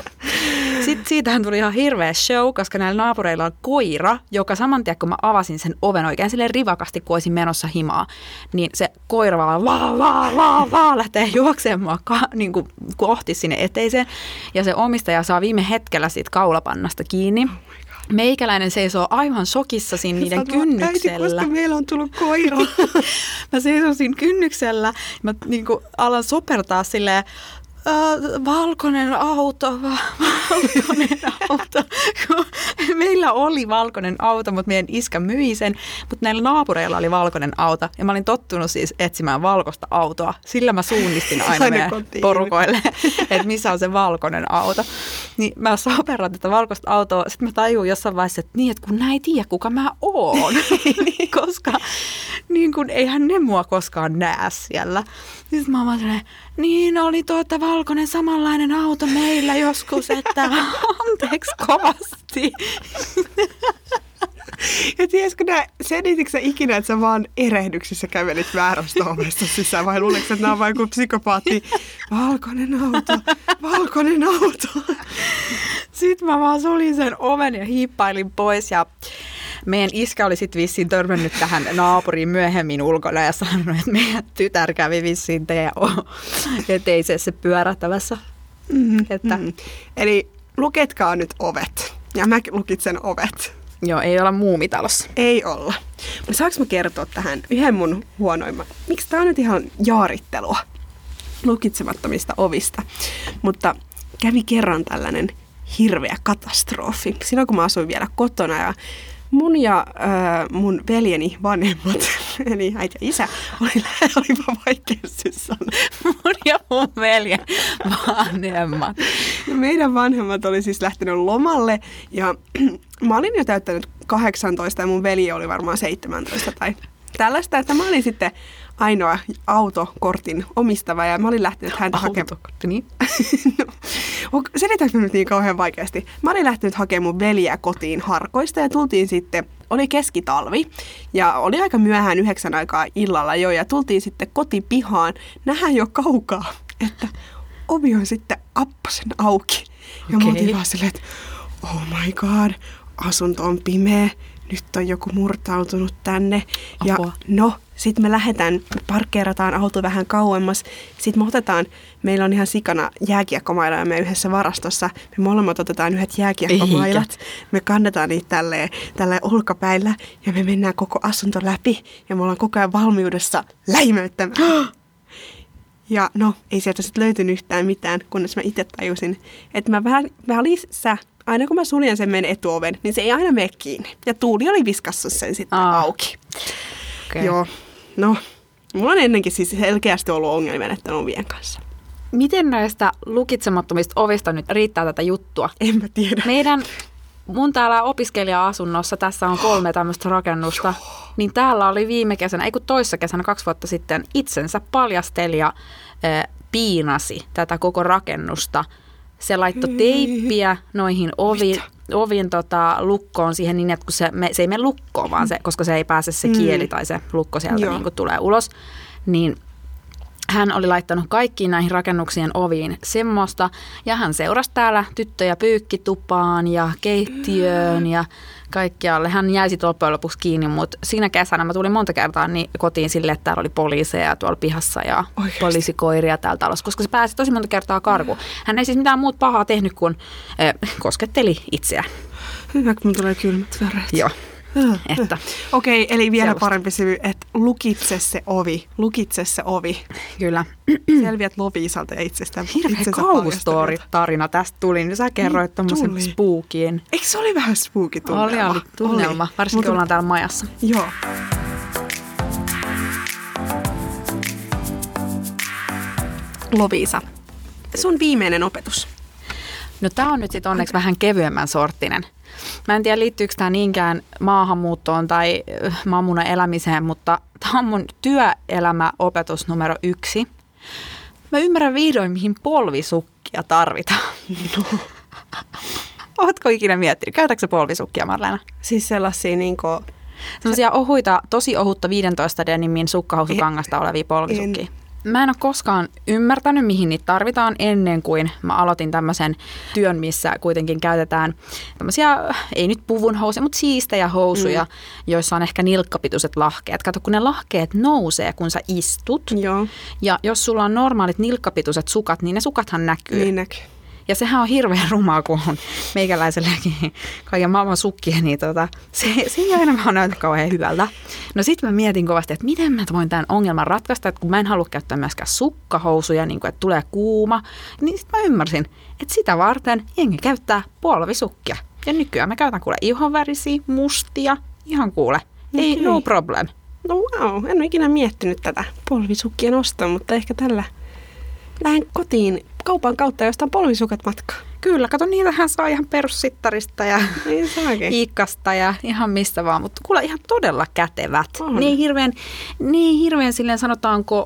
[SPEAKER 1] Sitten siitähän tuli ihan hirveä show, koska näillä naapureilla on koira, joka saman tien kun mä avasin sen oven oikein silleen rivakasti, kun olisin menossa himaa, niin se koira vaan vaa, vaa, vaa, vaa, lähtee juoksemaan ka, niin kuin kohti sinne eteiseen. Ja se omistaja saa viime hetkellä siitä kaulapannasta kiinni. Oh Meikäläinen seisoo aivan sokissa siinä niiden
[SPEAKER 2] Sä vaan,
[SPEAKER 1] kynnyksellä.
[SPEAKER 2] Äiti, koska meillä on tullut koira. [LAUGHS]
[SPEAKER 1] mä seison siinä kynnyksellä, mä niin kuin alan sopertaa silleen, "Ö, valkoinen auto, va- valkoinen [LAUGHS] auto. [LAUGHS] Meillä oli valkoinen auto, mutta meidän iskä myi sen, mutta näillä naapureilla oli valkoinen auto. Ja mä olin tottunut siis etsimään valkoista autoa. Sillä mä suunnistin aina meidän
[SPEAKER 2] kotiin.
[SPEAKER 1] porukoille, [LAUGHS] että missä on se valkoinen auto. Niin mä soperran tätä valkoista autoa. Sitten mä tajun jossain vaiheessa, että niin, että kun ei tiedä, kuka mä oon. Koska niin kun, eihän ne mua koskaan näe siellä. Sitten mä oon vaan niin oli tuota valkoinen samanlainen auto meillä joskus, että [LAUGHS] anteeksi kovasti.
[SPEAKER 2] Ja tiesitkö nää, selititkö sä ikinä, että sä vaan erehdyksissä kävelit väärästä ovesta sisään vai luuleeko, että nää on vain kuin psykopaatti? Valkoinen auto, valkoinen auto.
[SPEAKER 1] Sitten mä vaan sulin sen oven ja hiippailin pois ja meidän iskä oli sitten vissiin törmännyt tähän naapuriin myöhemmin ulkona ja sanonut, että meidän tytär kävi vissiin teidän o- eteisessä pyörähtävässä.
[SPEAKER 2] Mm-hmm.
[SPEAKER 1] Että,
[SPEAKER 2] Mm. Eli luketkaa nyt ovet. Ja mä lukitsen ovet.
[SPEAKER 1] Joo, ei olla muumitalossa.
[SPEAKER 2] Ei olla. Mutta saanko mä kertoa tähän yhden mun huonoimman? Miksi tää on nyt ihan jaarittelua lukitsemattomista ovista? Mutta kävi kerran tällainen hirveä katastrofi. Silloin kun mä asuin vielä kotona ja mun ja äh, mun veljeni vanhemmat, [LAUGHS] eli äiti ja isä, oli, olipa sanoa.
[SPEAKER 1] Mun ja mun veljen vanhemmat.
[SPEAKER 2] Meidän vanhemmat oli siis lähtenyt lomalle ja [CLEARS THROAT] mä olin jo täyttänyt 18 ja mun veli oli varmaan 17 tai tällaista, että mä olin sitten ainoa autokortin omistava ja mä olin lähtenyt häntä hakemaan.
[SPEAKER 1] Autokortti, niin? [LAUGHS]
[SPEAKER 2] no, selitäänkö mä nyt niin kauhean vaikeasti? Mä olin lähtenyt hakemaan mun veliä kotiin harkoista ja tultiin sitten, oli keskitalvi ja oli aika myöhään yhdeksän aikaa illalla jo ja tultiin sitten kotipihaan. Nähdään jo kaukaa, että ovi on sitten apposen auki. Ja
[SPEAKER 1] Okei.
[SPEAKER 2] mä oltiin vaan silleen, että oh my god, asunto on pimeä, nyt on joku murtautunut tänne. Ja
[SPEAKER 1] Apua.
[SPEAKER 2] no, sitten me lähdetään, me parkkeerataan auto vähän kauemmas. Sitten me otetaan, meillä on ihan sikana jääkiekkomailoja me yhdessä varastossa. Me molemmat otetaan yhdet jääkiekkomailat. Me kannetaan niitä tälleen, tälleen olkapäillä ja me mennään koko asunto läpi. Ja me ollaan koko ajan valmiudessa läimöyttämään. [GASPS] Ja no, ei sieltä sitten löytynyt yhtään mitään, kunnes mä itse tajusin, että mä vähän välissä, aina kun mä suljen sen meidän etuoven, niin se ei aina mene kiinni. Ja Tuuli oli viskassut sen sitten
[SPEAKER 1] Aa.
[SPEAKER 2] auki.
[SPEAKER 1] Okay.
[SPEAKER 2] Joo, no, mulla on ennenkin siis selkeästi ollut ongelmia näiden ovien kanssa.
[SPEAKER 1] Miten näistä lukitsemattomista ovista nyt riittää tätä juttua?
[SPEAKER 2] En mä tiedä.
[SPEAKER 1] Meidän, mun täällä opiskelija-asunnossa, tässä on kolme tämmöistä rakennusta, niin täällä oli viime kesänä, ei kun toissa kesänä, kaksi vuotta sitten, itsensä paljastelija äh, piinasi tätä koko rakennusta. Se laittoi teippiä noihin ovi, ovin tota, lukkoon siihen niin, että kun se, me, se ei mene lukkoon, vaan se, koska se ei pääse se kieli tai se lukko sieltä
[SPEAKER 2] Joo.
[SPEAKER 1] niin kuin tulee ulos, niin hän oli laittanut kaikkiin näihin rakennuksien oviin semmoista, ja hän seurasi täällä tyttöjä pyykkitupaan ja keittiöön ja kaikkialle. Hän jäi sitten loppujen lopuksi kiinni, mutta siinä kesänä mä tulin monta kertaa niin kotiin sille, että täällä oli poliiseja tuolla pihassa ja
[SPEAKER 2] Oikeasti?
[SPEAKER 1] poliisikoiria täällä talossa, koska se pääsi tosi monta kertaa karkuun. Hän ei siis mitään muuta pahaa tehnyt kuin äh, kosketteli itseään.
[SPEAKER 2] Hyvä, kun tulee kylmät väreet.
[SPEAKER 1] Joo, että.
[SPEAKER 2] Okei, eli vielä
[SPEAKER 1] Sellaista.
[SPEAKER 2] parempi syy, että lukitse se ovi, lukitse se ovi.
[SPEAKER 1] kyllä.
[SPEAKER 2] Selviät Loviisalta ja itsestä.
[SPEAKER 1] Hirveä kauhustori tarina tästä tuli, niin sä kerroit tommosen
[SPEAKER 2] tuli.
[SPEAKER 1] spookin.
[SPEAKER 2] Eikö se oli vähän spooky tunnelma?
[SPEAKER 1] Oli, oli tunnelma,
[SPEAKER 2] Oli.
[SPEAKER 1] varsinkin
[SPEAKER 2] Mut-
[SPEAKER 1] ollaan täällä majassa.
[SPEAKER 2] Joo. Loviisa, sun viimeinen opetus.
[SPEAKER 1] No tämä on nyt sitten onneksi vähän kevyemmän sorttinen. Mä en tiedä liittyykö tämä niinkään maahanmuuttoon tai äh, mammuna elämiseen, mutta tämä on mun työelämäopetus numero yksi. Mä ymmärrän vihdoin, mihin polvisukkia tarvitaan. No. [LAUGHS] Ootko ikinä miettinyt? Käytätkö polvisukkia, Marlena?
[SPEAKER 2] Siis sellaisia niinku...
[SPEAKER 1] Sellaisia ohuita, tosi ohutta 15 denimin sukkahousukangasta olevia polvisukkia. Mä en ole koskaan ymmärtänyt, mihin niitä tarvitaan ennen kuin mä aloitin tämmöisen työn, missä kuitenkin käytetään tämmöisiä, ei nyt puvun housuja, mutta siistejä housuja, mm. joissa on ehkä nilkkapituiset lahkeet. Kato, kun ne lahkeet nousee, kun sä istut.
[SPEAKER 2] Joo.
[SPEAKER 1] Ja jos sulla on normaalit nilkkapituiset sukat, niin ne sukathan näkyy.
[SPEAKER 2] Niin näkyy.
[SPEAKER 1] Ja sehän on hirveän rumaa, kun on meikäläiselläkin kaiken maailman sukkia, niin tota, se, se ei aina vaan näytä kauhean hyvältä. No sitten mä mietin kovasti, että miten mä voin tämän ongelman ratkaista, että kun mä en halua käyttää myöskään sukkahousuja, niin kuin, että tulee kuuma, niin sitten mä ymmärsin, että sitä varten jengi käyttää polvisukkia. Ja nykyään mä käytän kuule ihonvärisiä, mustia, ihan kuule, ei
[SPEAKER 2] Okei.
[SPEAKER 1] no problem.
[SPEAKER 2] No wow, en ole ikinä miettinyt tätä polvisukkien ostoa, mutta ehkä tällä lähden kotiin kaupan kautta ja ostan polvisukat matkaa.
[SPEAKER 1] Kyllä, kato, niitähän saa ihan perussittarista ja
[SPEAKER 2] Niin saakin.
[SPEAKER 1] Ja ihan mistä vaan, mutta kuule ihan todella kätevät.
[SPEAKER 2] On.
[SPEAKER 1] Niin hirveän, niin hirveän silleen sanotaanko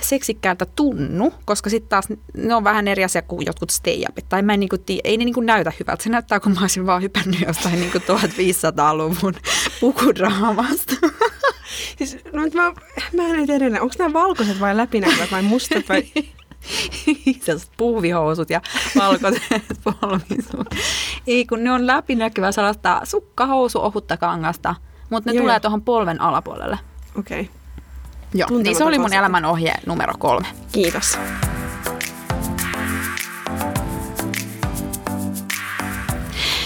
[SPEAKER 1] seksikkäältä tunnu, koska sitten taas ne on vähän eri asia kuin jotkut stay-upit. Tai mä en niinku tii, ei ne niinku näytä hyvältä. Se näyttää, kun mä olisin vaan hypännyt jostain niinku 1500-luvun [LAUGHS] pukudraamasta. [LAUGHS]
[SPEAKER 2] Siis, no, mä, mä en edelleen, onko nämä valkoiset vai läpinäkyvät vai mustat vai... [LAUGHS]
[SPEAKER 1] Sellaiset puuvihousut ja valkoiset polvisut. Ei, kun ne on läpinäkyvä sellaista sukkahousu ohutta kangasta, mutta ne
[SPEAKER 2] Joo,
[SPEAKER 1] tulee tuohon polven alapuolelle.
[SPEAKER 2] Okei, okay.
[SPEAKER 1] Joo, niin se oli mun elämän ohje numero kolme.
[SPEAKER 2] kiitos.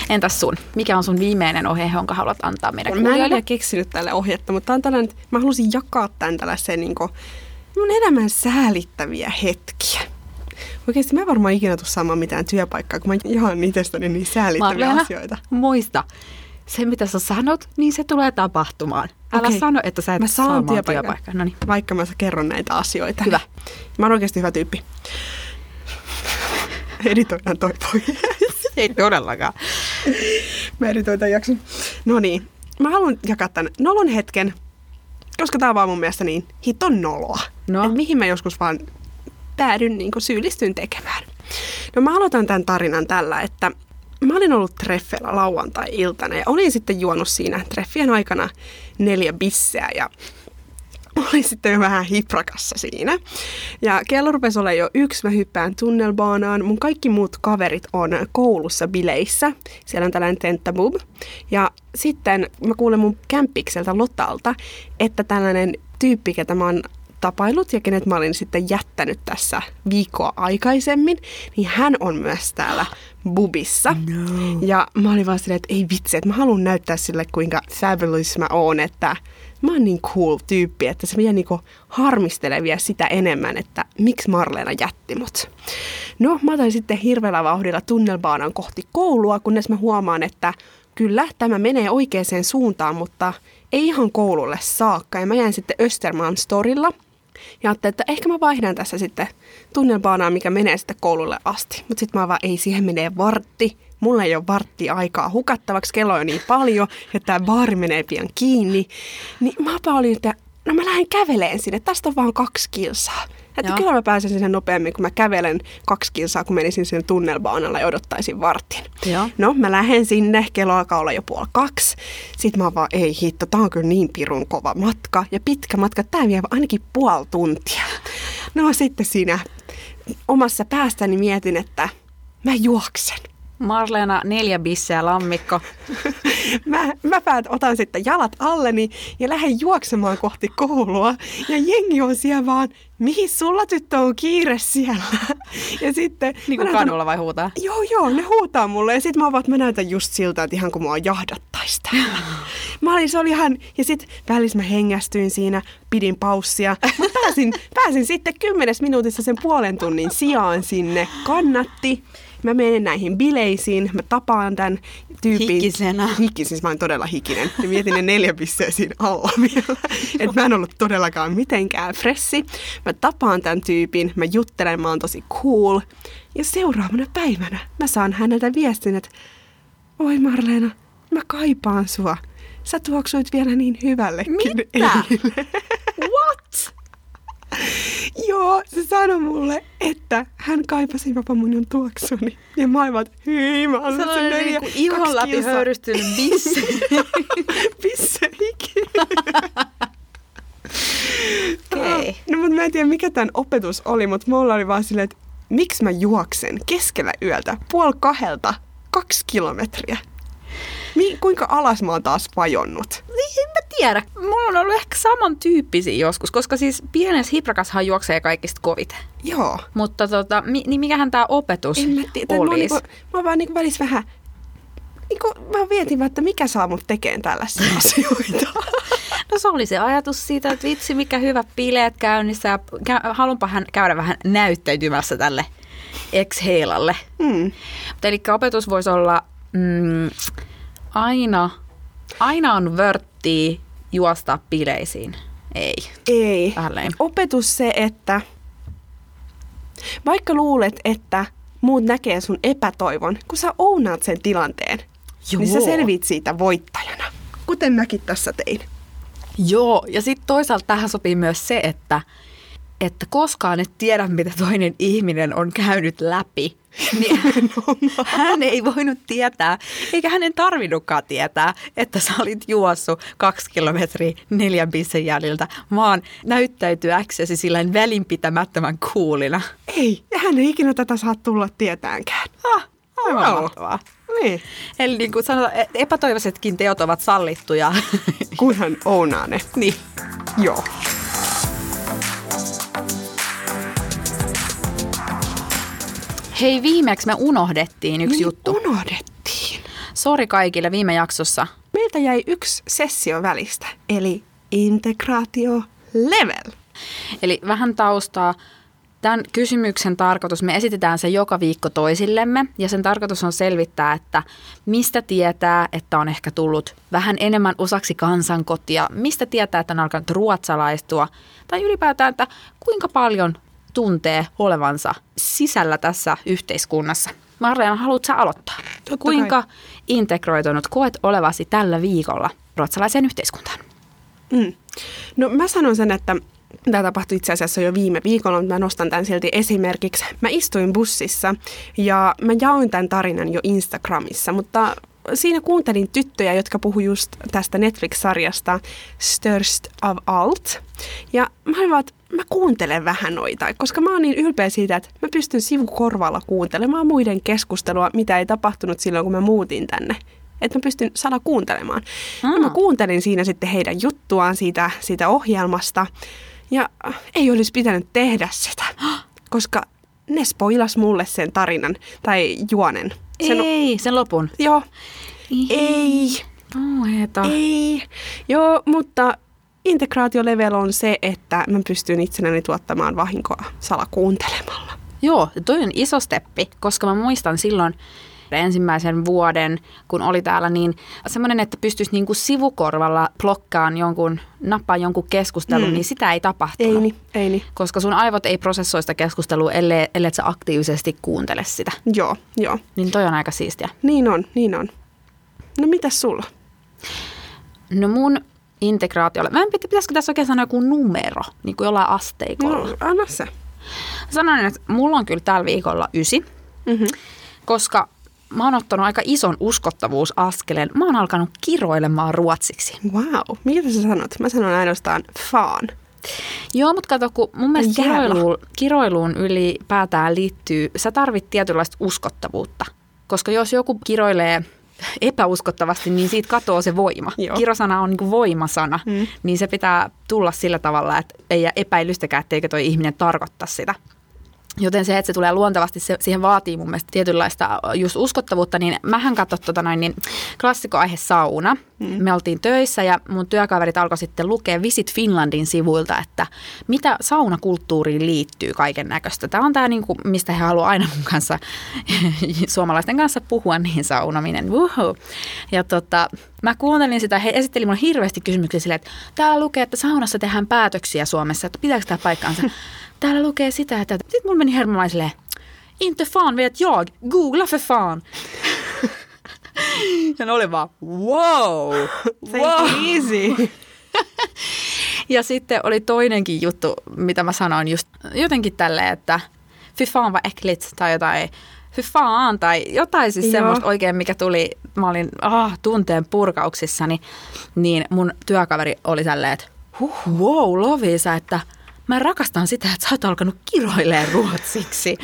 [SPEAKER 1] Entäs sun? Mikä on sun viimeinen ohje, jonka haluat antaa meidän
[SPEAKER 2] Mä en ole keksinyt tälle ohjetta, mutta on tällainen, mä halusin jakaa tämän tällaiseen niin mun elämän säälittäviä hetkiä. Oikeasti mä en varmaan ikinä tuu saamaan mitään työpaikkaa, kun mä jaan itsestäni niin säälittäviä asioita.
[SPEAKER 1] muista, se mitä sä sanot, niin se tulee tapahtumaan. Älä
[SPEAKER 2] Okei.
[SPEAKER 1] sano, että sä et
[SPEAKER 2] Mä
[SPEAKER 1] saa
[SPEAKER 2] saan työpaikan.
[SPEAKER 1] työpaikkaa. No niin.
[SPEAKER 2] Vaikka mä kerron näitä asioita.
[SPEAKER 1] Hyvä.
[SPEAKER 2] Mä oon oikeasti hyvä tyyppi. [LAUGHS] Editoidaan toi pois. [LAUGHS]
[SPEAKER 1] Ei todellakaan.
[SPEAKER 2] Mä editoin tämän jakson. No niin. Mä haluan jakaa tämän nolon hetken, koska tää on vaan mun mielestä niin hiton noloa.
[SPEAKER 1] No.
[SPEAKER 2] Et mihin mä joskus vaan päädyn niin syyllistyn tekemään. No mä aloitan tämän tarinan tällä, että mä olin ollut treffeillä lauantai-iltana ja olin sitten juonut siinä treffien aikana neljä bisseä ja [LAUGHS] olin sitten vähän hiprakassa siinä. Ja kello rupesi olla jo yksi, mä hyppään tunnelbaanaan. Mun kaikki muut kaverit on koulussa bileissä. Siellä on tällainen tentabub. Ja sitten mä kuulen mun kämppikseltä Lotalta, että tällainen tyyppi, ketä mä oon tapailut ja kenet mä olin sitten jättänyt tässä viikkoa aikaisemmin, niin hän on myös täällä bubissa. No. Ja mä olin vaan silleen, että ei vitsi, että mä haluan näyttää sille, kuinka fabulous mä oon, että mä oon niin cool tyyppi, että se vielä niinku harmistelee vielä sitä enemmän, että miksi Marleena jätti mut. No, mä otan sitten hirveällä vauhdilla tunnelbaanan kohti koulua, kunnes mä huomaan, että kyllä, tämä menee oikeaan suuntaan, mutta ei ihan koululle saakka. Ja mä jäin sitten Östermalmstorilla ja ajattelin, että ehkä mä vaihdan tässä sitten tunnelbaanaa, mikä menee sitten koululle asti. Mutta sitten mä vaan, ei siihen menee vartti. Mulla ei ole vartti aikaa hukattavaksi, kello on niin paljon, että tämä baari menee pian kiinni. Niin mä olin, että no mä lähden käveleen sinne, tästä on vaan kaksi kilsaa. Että
[SPEAKER 1] Joo.
[SPEAKER 2] kyllä mä pääsen sinne nopeammin, kun mä kävelen kaksi kilsaa, kun menisin sinne tunnelbaanalla ja odottaisin vartin.
[SPEAKER 1] Joo.
[SPEAKER 2] No, mä lähden sinne, kello alkaa olla jo puoli kaksi. Sitten mä vaan, ei hitto, tää on kyllä niin pirun kova matka. Ja pitkä matka, tää vie ainakin puoli tuntia. No sitten siinä omassa päästäni mietin, että mä juoksen.
[SPEAKER 1] Marleena, neljä bisseä lammikko. [LAUGHS] [LAUGHS]
[SPEAKER 2] Mä, mä päät, otan sitten jalat alleni ja lähden juoksemaan kohti koulua. Ja jengi on siellä vaan, mihin sulla tyttö on kiire siellä? [LAUGHS] Ja sitten...
[SPEAKER 1] Niin kuin kadulla vai huutaa?
[SPEAKER 2] Joo, joo, ne huutaa mulle. Ja sitten mä vaan, että mä näytän just siltä, että ihan kuin mua jahdattais täällä. [LAUGHS] Mä olin, se oli ihan... Ja sitten välissä mä hengästyin siinä, pidin paussia. Mä pääsin, pääsin sitten kymmenes minuutissa sen puolen tunnin sijaan sinne. Kannatti. Mä menen näihin bileisiin, mä tapaan tämän tyypin.
[SPEAKER 1] Hikisenä.
[SPEAKER 2] Hiki, siis mä olin todella hikinen. Ja mietin ne neljä pisseä siinä alla vielä. Että mä en ollut todellakaan mitenkään fressi. Mä tapaan tämän tyypin, mä juttelen, mä oon tosi cool. Ja seuraavana päivänä mä saan häneltä viestin, että Oi Marleena, mä kaipaan sua. Sä tuoksuit vielä niin hyvällekin
[SPEAKER 1] Mitä?
[SPEAKER 2] eilen.
[SPEAKER 1] What?
[SPEAKER 2] Joo, se sanoi mulle, että hän kaipasi jopa mun tuoksuni. Ja mä aivan, hyi, mä olen
[SPEAKER 1] Se oli niinku ihon läpi höyrystynyt bisse. [LAUGHS]
[SPEAKER 2] Pisse hiki. [LAUGHS]
[SPEAKER 1] Okei.
[SPEAKER 2] No mutta mä en tiedä mikä tämän opetus oli, mutta mulla oli vaan silleen, että miksi mä juoksen keskellä yöltä puoli kahdelta kaksi kilometriä? Mi- kuinka alas mä oon taas vajonnut?
[SPEAKER 1] Niin, en mä tiedä. Mulla on ollut ehkä samantyyppisiä joskus, koska siis pienessä hiprakashan juoksee kaikista koviten.
[SPEAKER 2] Joo.
[SPEAKER 1] Mutta tota, mi, niin mikähän tämä opetus
[SPEAKER 2] En mä. Mä, oon
[SPEAKER 1] olisi?
[SPEAKER 2] niinku, mä oon vaan niinku välissä vähän... Niinku, mä mietin, vaan, että mikä saa mut tekemään tällaisia [LAUGHS] asioita.
[SPEAKER 1] No se oli se ajatus siitä, että vitsi mikä hyvä bileet käynnissä ja kä- haluanpa hän käydä vähän näyttäytymässä tälle ex-heilalle.
[SPEAKER 2] Mm.
[SPEAKER 1] Mutta eli opetus voisi olla mm, aina, aina on vörttiä juosta bileisiin. Ei.
[SPEAKER 2] Ei.
[SPEAKER 1] Lame.
[SPEAKER 2] Opetus se, että vaikka luulet, että muut näkee sun epätoivon, kun sä ounaat sen tilanteen,
[SPEAKER 1] Joo.
[SPEAKER 2] niin sä selviit siitä voittajana. Kuten mäkin tässä tein.
[SPEAKER 1] Joo, ja sitten toisaalta tähän sopii myös se, että, että koskaan et tiedä, mitä toinen ihminen on käynyt läpi. Niin hän, hän ei voinut tietää, eikä hänen tarvinnutkaan tietää, että sä olit juossut kaksi kilometriä neljän pissen jäljiltä, vaan näyttäytyäksesi sillä välinpitämättömän kuulina.
[SPEAKER 2] Ei, ja hän ei ikinä tätä saa tulla tietäänkään.
[SPEAKER 1] Ah, aivan
[SPEAKER 2] Joo.
[SPEAKER 1] mahtavaa.
[SPEAKER 2] Niin.
[SPEAKER 1] Eli niin kuin sanotaan, e- epätoivoisetkin teot ovat sallittuja.
[SPEAKER 2] Kunhan ounaa ne.
[SPEAKER 1] niin.
[SPEAKER 2] Joo.
[SPEAKER 1] Hei, viimeksi me unohdettiin yksi
[SPEAKER 2] niin
[SPEAKER 1] juttu.
[SPEAKER 2] Unohdettiin.
[SPEAKER 1] Sori kaikille viime jaksossa.
[SPEAKER 2] Meiltä jäi yksi sessio välistä, eli integraatio level.
[SPEAKER 1] Eli vähän taustaa. Tämän kysymyksen tarkoitus, me esitetään se joka viikko toisillemme ja sen tarkoitus on selvittää, että mistä tietää, että on ehkä tullut vähän enemmän osaksi kansankotia, mistä tietää, että on alkanut ruotsalaistua tai ylipäätään, että kuinka paljon tuntee olevansa sisällä tässä yhteiskunnassa. Marleena, haluatko aloittaa?
[SPEAKER 2] Totta
[SPEAKER 1] kuinka integroitunut koet olevasi tällä viikolla ruotsalaiseen yhteiskuntaan?
[SPEAKER 2] Mm. No mä sanon sen, että tämä tapahtui itse asiassa jo viime viikolla, mutta mä nostan tämän silti esimerkiksi. Mä istuin bussissa ja mä jaoin tämän tarinan jo Instagramissa, mutta siinä kuuntelin tyttöjä, jotka puhu just tästä Netflix-sarjasta Störst of Alt. Ja mä olin vaan, että mä kuuntelen vähän noita, koska mä oon niin ylpeä siitä, että mä pystyn sivukorvalla kuuntelemaan muiden keskustelua, mitä ei tapahtunut silloin, kun mä muutin tänne. Että mä pystyn sana kuuntelemaan. Ja mä
[SPEAKER 1] Aa.
[SPEAKER 2] kuuntelin siinä sitten heidän juttuaan siitä, siitä ohjelmasta. Ja ei olisi pitänyt tehdä sitä, [GASPS] koska ne spoilas mulle sen tarinan tai juonen. Sen,
[SPEAKER 1] Ei, sen lopun.
[SPEAKER 2] Joo, ei,
[SPEAKER 1] Kauheeta.
[SPEAKER 2] ei. Joo, mutta integraatiolevel on se, että mä pystyn itsenäni tuottamaan vahinkoa salakuuntelemalla.
[SPEAKER 1] Joo, toi on iso steppi, koska mä muistan silloin ensimmäisen vuoden, kun oli täällä, niin semmoinen, että pystyisi niinku sivukorvalla blokkaan jonkun, nappaa jonkun keskustelun,
[SPEAKER 2] Mm.
[SPEAKER 1] niin sitä ei tapahtunut.
[SPEAKER 2] Ei niin, ei niin.
[SPEAKER 1] Koska sun aivot ei prosessoi sitä keskustelua, ellei, ellei sä aktiivisesti kuuntele sitä.
[SPEAKER 2] Joo, joo.
[SPEAKER 1] Niin toi on aika siistiä.
[SPEAKER 2] Niin on, niin on. No mitäs sulla?
[SPEAKER 1] No mun integraatiolle, mä en pitä, pitäisikö tässä oikein sanoa joku numero, niin kuin jollain asteikolla.
[SPEAKER 2] No, anna se.
[SPEAKER 1] Sanoin, että mulla on kyllä tällä viikolla ysi,
[SPEAKER 2] Mm-hmm.
[SPEAKER 1] koska mä oon ottanut aika ison uskottavuusaskeleen. Mä oon alkanut kiroilemaan ruotsiksi.
[SPEAKER 2] Wow, mitä sä sanot? Mä sanon ainoastaan fan.
[SPEAKER 1] Joo, mutta kato, kun mun mielestä
[SPEAKER 2] jäällä.
[SPEAKER 1] kiroiluun, kiroiluun ylipäätään liittyy, sä tarvit tietynlaista uskottavuutta. Koska jos joku kiroilee epäuskottavasti, niin siitä katoaa se voima.
[SPEAKER 2] Joo.
[SPEAKER 1] Kirosana on niin voimasana,
[SPEAKER 2] Mm.
[SPEAKER 1] niin se pitää tulla sillä tavalla, että ei epäilystäkään, etteikö toi ihminen tarkoittaa sitä. Joten se, että se tulee luontevasti, se, siihen vaatii mun mielestä tietynlaista just uskottavuutta, niin mähän katsoin tota noin, niin klassikkoaihe sauna. Mm. Me oltiin töissä ja mun työkaverit alkoi sitten lukea Visit Finlandin sivuilta, että mitä saunakulttuuriin liittyy kaiken näköistä. Tämä on tämä, niin kuin, mistä he haluaa aina mun kanssa, [LAUGHS] suomalaisten kanssa puhua, niin saunominen. Woohoo. Ja tota, mä kuuntelin sitä, he esitteli mulle hirveästi kysymyksiä silleen, että täällä lukee, että saunassa tehdään päätöksiä Suomessa, että pitääkö tämä paikkaansa. Täällä lukee sitä, että sitten mulla meni hermomaan silleen, inte fan vet jag, googla för fan. [LAUGHS] ja ne oli vaan, wow, [LAUGHS]
[SPEAKER 2] Take
[SPEAKER 1] wow.
[SPEAKER 2] easy. [LAUGHS]
[SPEAKER 1] Ja sitten oli toinenkin juttu, mitä mä sanoin just jotenkin tälleen, että fy fan vad äckligt tai jotain, fy fan tai jotain siis
[SPEAKER 2] Joo.
[SPEAKER 1] semmoista oikein, mikä tuli, mä olin ah, tunteen purkauksissani, niin mun työkaveri oli tälleen, että huh, wow, Lovisa, että mä rakastan sitä, että sä oot alkanut kiroilemaan ruotsiksi.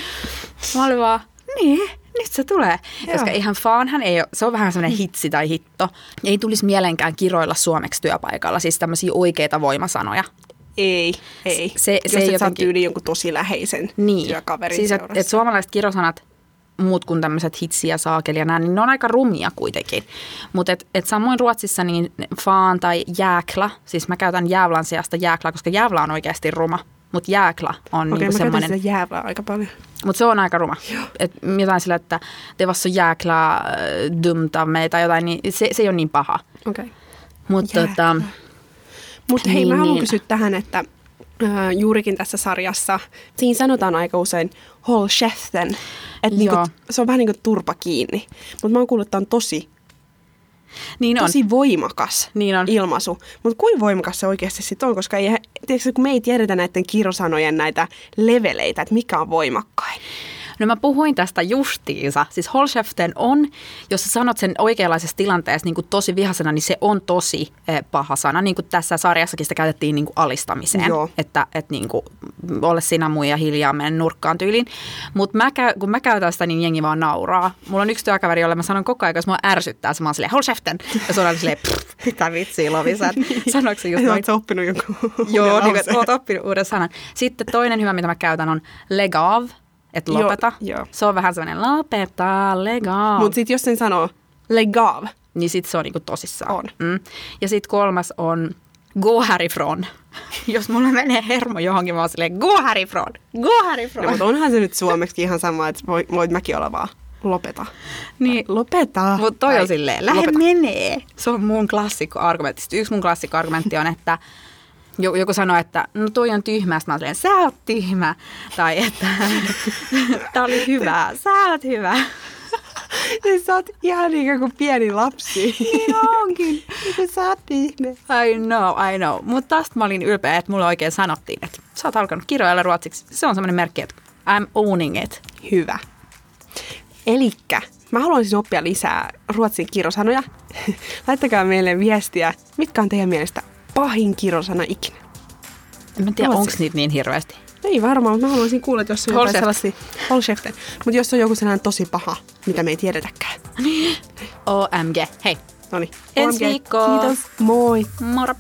[SPEAKER 1] Mä olin vaan, niin, nyt se tulee. Joo. Koska ihan faanhan ei ole, se on vähän semmoinen hitsi tai hitto. Ei tulisi mielenkään kiroilla suomeksi työpaikalla, siis tämmöisiä oikeita voimasanoja.
[SPEAKER 2] Ei, ei. Se, Jos se ei et jotenkin... tyyli jonkun tosi läheisen niin. työkaverin
[SPEAKER 1] siis et, et suomalaiset kirosanat muut kuin tämmöiset hitsi ja saakeli ja nää, niin ne on aika rumia kuitenkin. Mutta et, et samoin Ruotsissa niin faan tai jääkla, siis mä käytän jäävlan sijasta jääkla, koska jäävla on oikeasti ruma. Mutta jääkla on
[SPEAKER 2] Okei,
[SPEAKER 1] niinku semmoinen...
[SPEAKER 2] Okei, mä jäävlää aika paljon.
[SPEAKER 1] Mutta se on aika ruma. Et jotain sillä, että te vasta jääkla äh, dumta meitä tai jotain, niin se, se ei ole niin paha.
[SPEAKER 2] Okei. Okay.
[SPEAKER 1] Mutta tota,
[SPEAKER 2] Mut hei, niin, mä haluan niin. kysyä tähän, että juurikin tässä sarjassa, siinä sanotaan aika usein hol schäften, että niinku, se on vähän niin kuin turpa kiinni. Mutta mä oon kuullut, että on tosi niin on. tosi voimakas niin on. ilmaisu. Mutta kuin voimakas se oikeasti sitten on, koska ei, tiedätkö, kun me ei tiedetä näiden kirosanojen näitä leveleitä, että mikä on voimakkain.
[SPEAKER 1] No mä puhuin tästä justiinsa. Siis Holscheften on, jos sä sanot sen oikeanlaisessa tilanteessa niin kuin tosi vihasena, niin se on tosi eh, paha sana. Niin kuin tässä sarjassakin sitä käytettiin niin kuin alistamiseen. Joo. Että, että niin kuin, ole sinä muu ja hiljaa menen nurkkaan tyyliin. Mutta mä käy, kun mä käytän sitä, niin jengi vaan nauraa. Mulla on yksi työkaveri, jolle mä sanon koko ajan, jos mua ärsyttää, se mä oon silleen, Holscheften. Ja se on silleen, mitä vitsiä Lovisa. [LAUGHS] Sanoiko se just
[SPEAKER 2] noin? oppinut joku
[SPEAKER 1] Joo, niin, oot oppinut uuden sanan. Sitten toinen hyvä, mitä mä käytän, on legav että lopeta. Joo, jo. Se on vähän sellainen lopeta, legav.
[SPEAKER 2] Mutta sitten jos sen sanoo legav.
[SPEAKER 1] Niin sitten se on niinku tosissaan.
[SPEAKER 2] On.
[SPEAKER 1] Mm. Ja sitten kolmas on go härifrån. [LAUGHS] jos mulla menee hermo johonkin, mä oon silleen go härifrån, go härifrån.
[SPEAKER 2] No, mutta onhan se nyt suomeksi ihan sama, että voit, voit mäkin olla vaan lopeta.
[SPEAKER 1] Niin,
[SPEAKER 2] lopeta.
[SPEAKER 1] Mutta toi on silleen, lähde menee. Se on mun klassikko-argumentti. Yksi mun klassikko-argumentti on, että joku sanoi, että no toi on tyhmä, mä olen, sä oot tyhmä. Tai että [LAUGHS] tää oli hyvä, sä oot hyvä. [LAUGHS]
[SPEAKER 2] Ja sä oot ihan niin kuin pieni lapsi.
[SPEAKER 1] Niin onkin.
[SPEAKER 2] sä oot ihme.
[SPEAKER 1] I know, I know. Mutta tästä mä olin ylpeä, että mulle oikein sanottiin, että sä oot alkanut kirjoilla ruotsiksi. Se on semmoinen merkki, että I'm owning it.
[SPEAKER 2] Hyvä. Elikkä mä haluaisin oppia lisää ruotsin kirosanoja. [LAUGHS] Laittakaa meille viestiä, mitkä on teidän mielestä pahin kirosana ikinä?
[SPEAKER 1] En tiedä, onko niitä niin hirveästi.
[SPEAKER 2] Ei varmaan, mutta mä haluaisin kuulla, että jos on jotain sellaisia... Mutta jos on joku sellainen tosi paha, mitä me ei tiedetäkään. [LAUGHS]
[SPEAKER 1] OMG. Hei.
[SPEAKER 2] Noniin.
[SPEAKER 1] Ensi viikkoa.
[SPEAKER 2] Kiitos. Moi.
[SPEAKER 1] Moro.